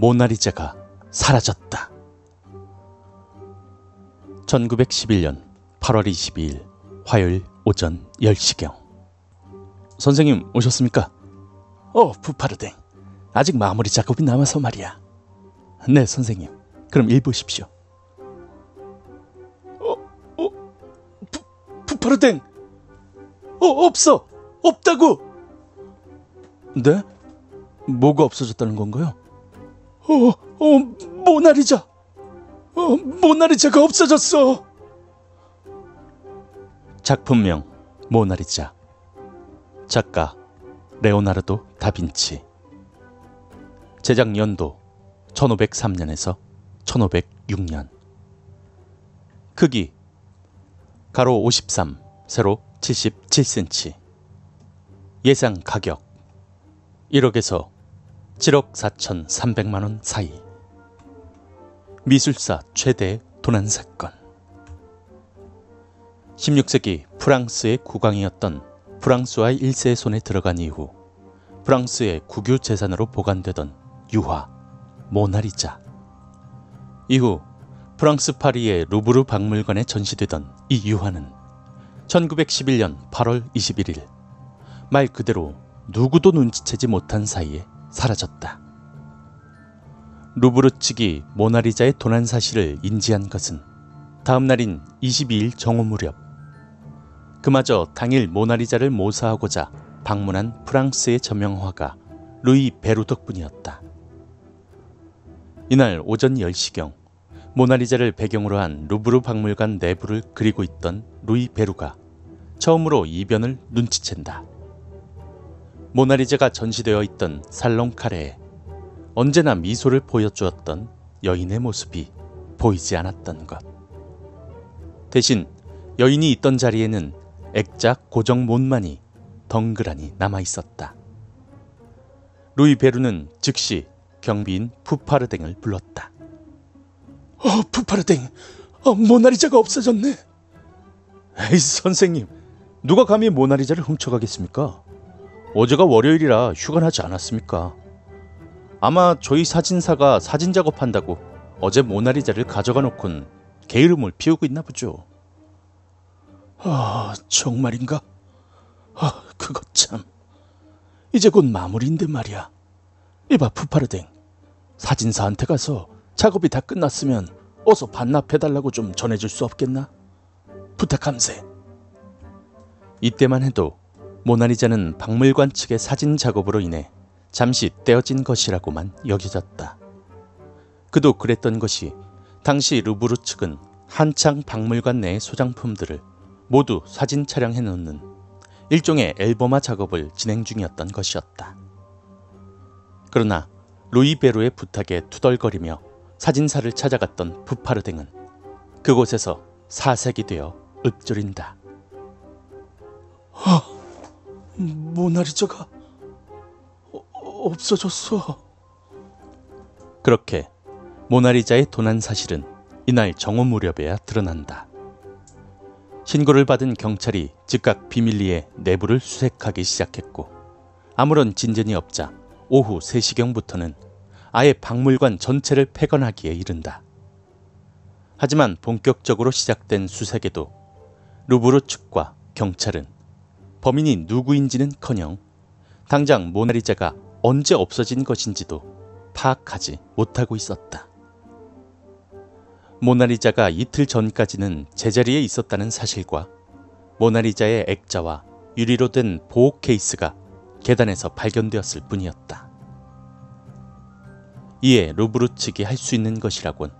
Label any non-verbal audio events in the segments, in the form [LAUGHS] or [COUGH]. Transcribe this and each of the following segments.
모나리자가 사라졌다. 1911년 8월 22일 화요일 오전 10시경. 선생님 오셨습니까? 어, 부파르댕. 아직 마무리 작업이 남아서 말이야. 네, 선생님. 그럼 읽보십시오. 어, 어, 부, 부파르댕. 어, 없어. 없다고. 네? 뭐가 없어졌다는 건가요? 어, 어, 모나리자. 어, 모나리자가 없어졌어. 작품명 모나리자. 작가 레오나르도 다빈치. 제작 연도 1503년에서 1506년. 크기 가로 53, 세로 77cm. 예상 가격 1억에서 7억 4천3백만 원 사이. 미술사 최대 도난 사건. 16세기 프랑스의 국왕이었던 프랑스와의 일세의 손에 들어간 이후 프랑스의 국유 재산으로 보관되던 유화 모나리자. 이후 프랑스 파리의 루브르 박물관에 전시되던 이 유화는 1911년 8월 21일 말 그대로 누구도 눈치채지 못한 사이에 사라졌다. 루브르 측이 모나리자의 도난 사실을 인지한 것은 다음 날인 22일 정오 무렵 그마저 당일 모나리자를 모사하고자 방문한 프랑스의 저명화가 루이 베루 덕분이었다. 이날 오전 10시경 모나리자를 배경으로 한 루브르 박물관 내부를 그리고 있던 루이 베루가 처음으로 이변을 눈치챈다. 모나리자가 전시되어 있던 살롱 카레에 언제나 미소를 보여주었던 여인의 모습이 보이지 않았던 것. 대신 여인이 있던 자리에는 액자 고정 못만이 덩그라니 남아 있었다. 루이 베루는 즉시 경비인 푸파르댕을 불렀다. 어, 푸파르댕, 어, 모나리자가 없어졌네. 에이, 선생님, 누가 감히 모나리자를 훔쳐가겠습니까? 어제가 월요일이라 휴관하지 않았습니까? 아마 저희 사진사가 사진 작업한다고 어제 모나리자를 가져가 놓곤 게으름을 피우고 있나 보죠. 아, 정말인가? 아, 그것 참. 이제 곧 마무리인데 말이야. 이봐, 푸파르댕. 사진사한테 가서 작업이 다 끝났으면 어서 반납해달라고 좀 전해줄 수 없겠나? 부탁함세. 이때만 해도 모나리자는 박물관 측의 사진 작업으로 인해 잠시 떼어진 것이라고만 여겨졌다. 그도 그랬던 것이 당시 루브르 측은 한창 박물관 내의 소장품들을 모두 사진 촬영해 놓는 일종의 앨범화 작업을 진행 중이었던 것이었다. 그러나 루이 베로의 부탁에 투덜거리며 사진사를 찾아갔던 부파르댕은 그곳에서 사색이 되어 읊조린다. 아, 모나리자가 어, 없어졌어. 그렇게 모나리자의 도난 사실은 이날 정오 무렵에야 드러난다. 신고를 받은 경찰이 즉각 비밀리에 내부를 수색하기 시작했고 아무런 진전이 없자 오후 3시경부터는 아예 박물관 전체를 폐건하기에 이른다. 하지만 본격적으로 시작된 수색에도 루브르 측과 경찰은 범인이 누구인지는커녕 당장 모나리자가 언제 없어진 것인지도 파악하지 못하고 있었다. 모나리자가 이틀 전까지는 제자리에 있었다는 사실과 모나리자의 액자와 유리로 된 보호 케이스가 계단에서 발견되었을 뿐이었다. 이에 루브르 측이 할 수 있는 것이라곤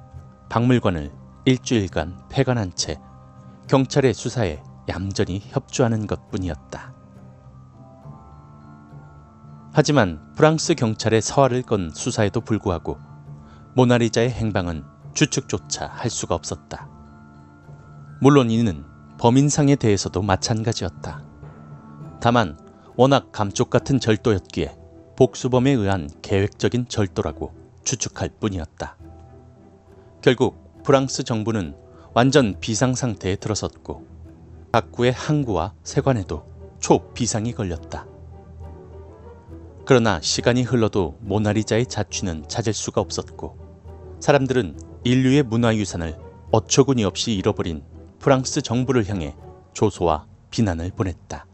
박물관을 일주일간 폐관한 채 경찰의 수사에 얌전히 협조하는 것 뿐이었다. 하지만 프랑스 경찰의 서화를 건 수사에도 불구하고 모나리자의 행방은 추측조차 할 수가 없었다. 물론 이는 범인상에 대해서도 마찬가지였다. 다만 워낙 감쪽 같은 절도였기에 복수범에 의한 계획적인 절도라고 추측할 뿐이었다. 결국 프랑스 정부는 완전 비상 상태에 들어섰고 각구의 항구와 세관에도 초비상이 걸렸다. 그러나 시간이 흘러도 모나리자의 자취는 찾을 수가 없었고 사람들은 인류의 문화유산을 어처구니 없이 잃어버린 프랑스 정부를 향해 조소와 비난을 보냈다.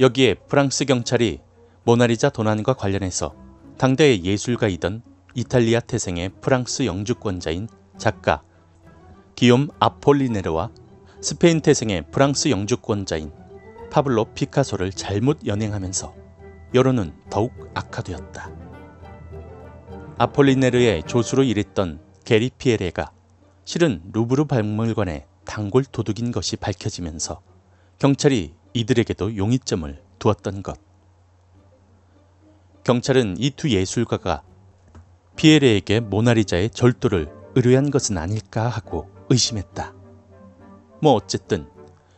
여기에 프랑스 경찰이 모나리자 도난과 관련해서 당대의 예술가이던 이탈리아 태생의 프랑스 영주권자인 작가 기욤 아폴리네르와 스페인 태생의 프랑스 영주권자인 파블로 피카소를 잘못 연행하면서 여론은 더욱 악화되었다. 아폴리네르의 조수로 일했던 게리 피에레가 실은 루브르 박물관의 단골 도둑인 것이 밝혀지면서 경찰이 이들에게도 용의점을 두었던 것. 경찰은 이 두 예술가가 피에레에게 모나리자의 절도를 의뢰한 것은 아닐까 하고 의심했다. 뭐 어쨌든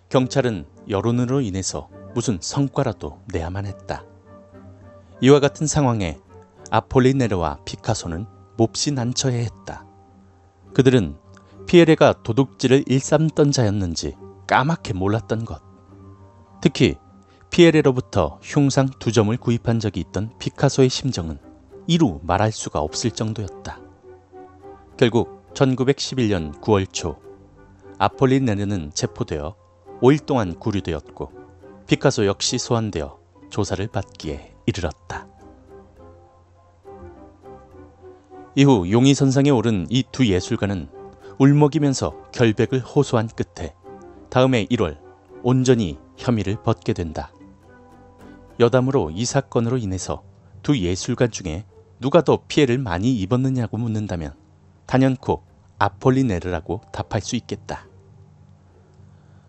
경찰은 여론으로 인해서 무슨 성과라도 내야만 했다. 이와 같은 상황에 아폴리네르와 피카소는 몹시 난처해 했다. 그들은 피에레가 도둑질을 일삼던 자였는지 까맣게 몰랐던 것. 특히 피에레로부터 흉상 두 점을 구입한 적이 있던 피카소의 심정은 이루 말할 수가 없을 정도였다. 결국 1911년 9월 초 아폴리네르는 체포되어 5일 동안 구류되었고 피카소 역시 소환되어 조사를 받기에 이르렀다. 이후 용의 선상에 오른 이 두 예술가는 울먹이면서 결백을 호소한 끝에 다음해 1월 온전히 혐의를 벗게 된다. 여담으로 이 사건으로 인해서 두 예술가 중에 누가 더 피해를 많이 입었느냐고 묻는다면 단연코 아폴리네르라고 답할 수 있겠다.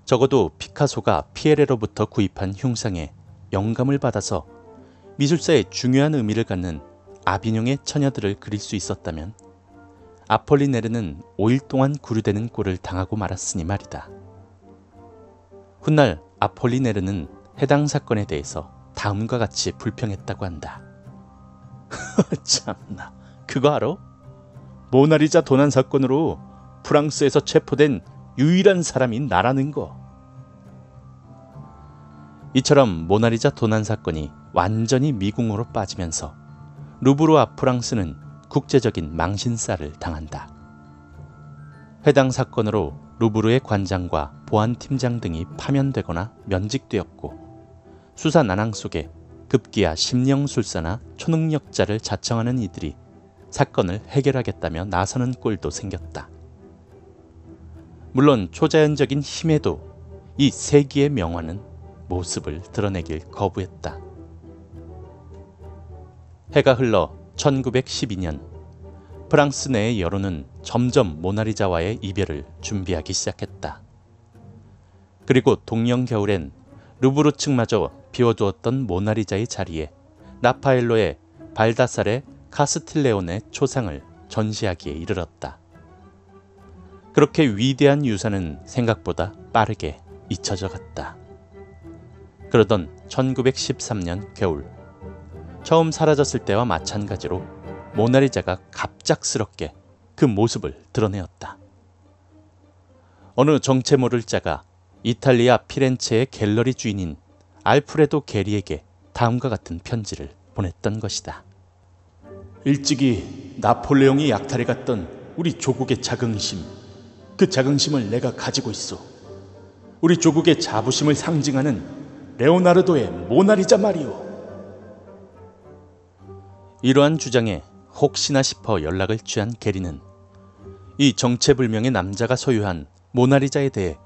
적어도 피카소가 피에레로부터 구입한 흉상에 영감을 받아서 미술사에 중요한 의미를 갖는 아비뇽의 처녀들을 그릴 수 있었다면 아폴리네르는 5일 동안 구류되는 꼴을 당하고 말았으니 말이다. 훗날 아폴리네르는 해당 사건에 대해서 다음과 같이 불평했다고 한다. [LAUGHS] 참나, 그거 알아? 모나리자 도난 사건으로 프랑스에서 체포된 유일한 사람이 나라는 거. 이처럼 모나리자 도난 사건이 완전히 미궁으로 빠지면서 루브르와 프랑스는 국제적인 망신살을 당한다. 해당 사건으로 루브르의 관장과 보안팀장 등이 파면되거나 면직되었고 수사 난항 속에 급기야 심령술사나 초능력자를 자청하는 이들이 사건을 해결하겠다며 나서는 꼴도 생겼다. 물론 초자연적인 힘에도 이 세기의 명화는 모습을 드러내길 거부했다. 해가 흘러 1912년 프랑스 내의 여론은 점점 모나리자와의 이별을 준비하기 시작했다. 그리고 동령 겨울엔 루브르 측마저 비워두었던 모나리자의 자리에 나파엘로의 발다살의 카스틸레온의 초상을 전시하기에 이르렀다. 그렇게 위대한 유산은 생각보다 빠르게 잊혀져 갔다. 그러던 1913년 겨울, 처음 사라졌을 때와 마찬가지로 모나리자가 갑작스럽게 그 모습을 드러내었다. 어느 정체 모를 자가 이탈리아 피렌체의 갤러리 주인인 알프레도 게리에게 다음과 같은 편지를 보냈던 것이다. 일찍이 나폴레옹이 약탈해 갔던 우리 조국의 자긍심, 그 자긍심을 내가 가지고 있어. 우리 조국의 자부심을 상징하는 레오나르도의 모나리자 말이오. 이러한 주장에 혹시나 싶어 연락을 취한 게리는 이 정체불명의 남자가 소유한 모나리자에 대해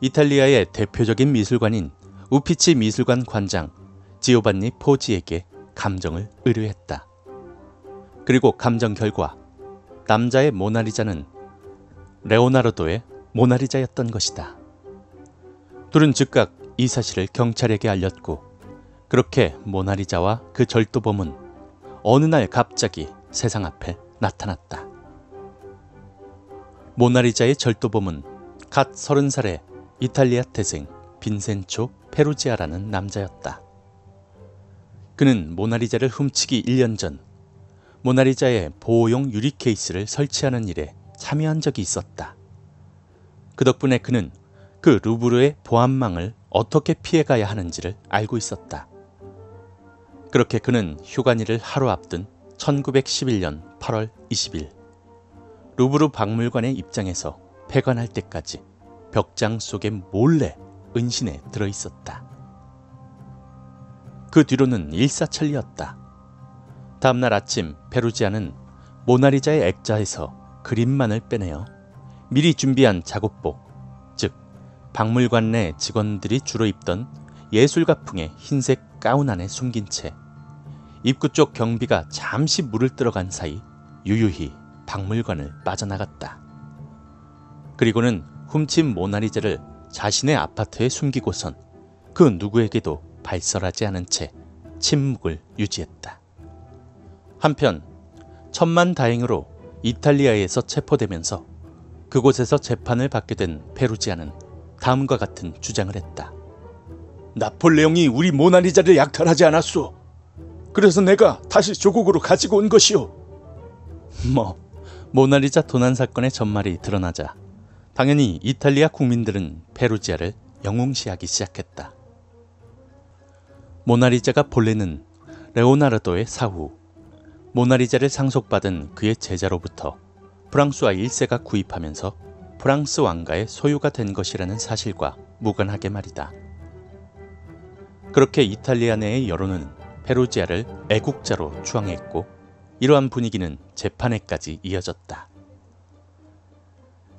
이탈리아의 대표적인 미술관인 우피치 미술관 관장 지오반니 포지에게 감정을 의뢰했다. 그리고 감정 결과 남자의 모나리자는 레오나르도의 모나리자였던 것이다. 둘은 즉각 이 사실을 경찰에게 알렸고 그렇게 모나리자와 그 절도범은 어느 날 갑자기 세상 앞에 나타났다. 모나리자의 절도범은 갓 서른 살의 이탈리아 태생 빈센초 페루지아라는 남자였다. 그는 모나리자를 훔치기 1년 전 모나리자의 보호용 유리 케이스를 설치하는 일에 참여한 적이 있었다. 그 덕분에 그는 그 루브르의 보안망을 어떻게 피해가야 하는지를 알고 있었다. 그렇게 그는 휴관일을 하루 앞둔 1911년 8월 20일 루브르 박물관의 입장에서 폐관할 때까지 벽장 속에 몰래 은신에 들어 있었다. 그 뒤로는 일사천리였다. 다음날 아침 페루지아는 모나리자의 액자에서 그림만을 빼내어 미리 준비한 작업복, 즉 박물관 내 직원들이 주로 입던 예술가풍의 흰색 가운 안에 숨긴 채 입구 쪽 경비가 잠시 물을 들어간 사이 유유히 박물관을 빠져나갔다. 그리고는 훔친 모나리자를 자신의 아파트에 숨기고선 그 누구에게도 발설하지 않은 채 침묵을 유지했다. 한편 천만 다행으로 이탈리아에서 체포되면서 그곳에서 재판을 받게 된 페루지아는 다음과 같은 주장을 했다. 나폴레옹이 우리 모나리자를 약탈하지 않았소. 그래서 내가 다시 조국으로 가지고 온 것이오. 뭐 모나리자 도난 사건의 전말이 드러나자 당연히 이탈리아 국민들은 페루지아를 영웅시하기 시작했다. 모나리자가 본래는 레오나르도의 사후, 모나리자를 상속받은 그의 제자로부터 프랑스와 1세가 구입하면서 프랑스 왕가의 소유가 된 것이라는 사실과 무관하게 말이다. 그렇게 이탈리아 내의 여론은 페루지아를 애국자로 추앙했고 이러한 분위기는 재판에까지 이어졌다.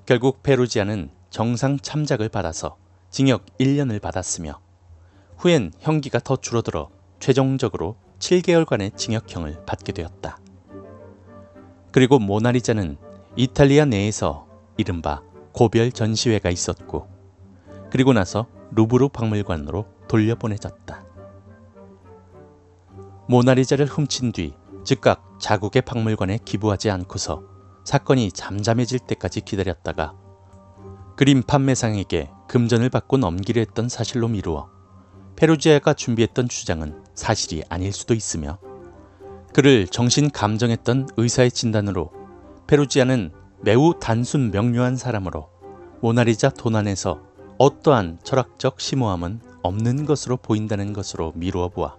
결국 페루지아는 정상 참작을 받아서 징역 1년을 받았으며 후엔 형기가 더 줄어들어 최종적으로 7개월간의 징역형을 받게 되었다. 그리고 모나리자는 이탈리아 내에서 이른바 고별 전시회가 있었고 그리고 나서 루브르 박물관으로 돌려보내졌다. 모나리자를 훔친 뒤 즉각 자국의 박물관에 기부하지 않고서 사건이 잠잠해질 때까지 기다렸다가 그림 판매상에게 금전을 받고 넘기려 했던 사실로 미루어 페루지아가 준비했던 주장은 사실이 아닐 수도 있으며 그를 정신 감정했던 의사의 진단으로 페루지아는 매우 단순 명료한 사람으로 모나리자 도난에서 어떠한 철학적 심오함은 없는 것으로 보인다는 것으로 미루어 보아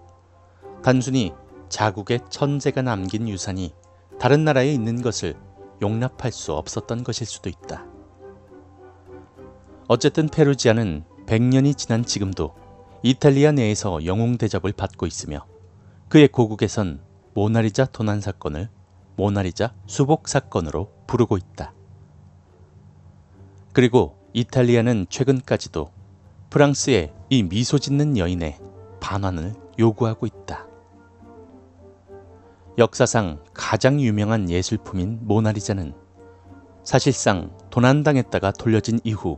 단순히 자국의 천재가 남긴 유산이 다른 나라에 있는 것을 용납할 수 없었던 것일 수도 있다. 어쨌든 페루지아는 100년이 지난 지금도 이탈리아 내에서 영웅 대접을 받고 있으며 그의 고국에선 모나리자 도난 사건을 모나리자 수복 사건으로 부르고 있다. 그리고 이탈리아는 최근까지도 프랑스의 이 미소 짓는 여인의 반환을 요구하고 있다. 역사상 가장 유명한 예술품인 모나리자는 사실상 도난당했다가 돌려진 이후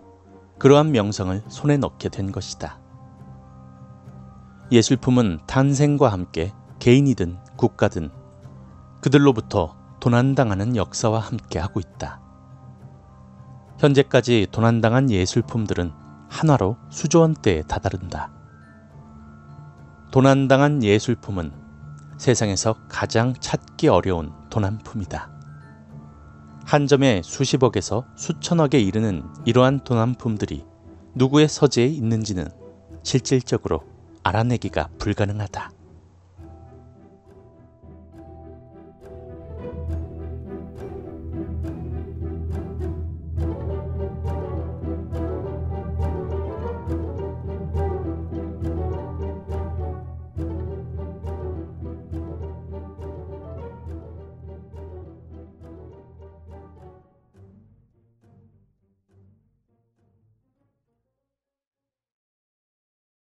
그러한 명성을 손에 넣게 된 것이다. 예술품은 탄생과 함께 개인이든 국가든 그들로부터 도난당하는 역사와 함께 하고 있다. 현재까지 도난당한 예술품들은 한화로 수조 원대에 다다른다. 도난당한 예술품은 세상에서 가장 찾기 어려운 도난품이다. 한 점에 수십억에서 수천억에 이르는 이러한 도난품들이 누구의 서재에 있는지는 실질적으로 알아내기가 불가능하다.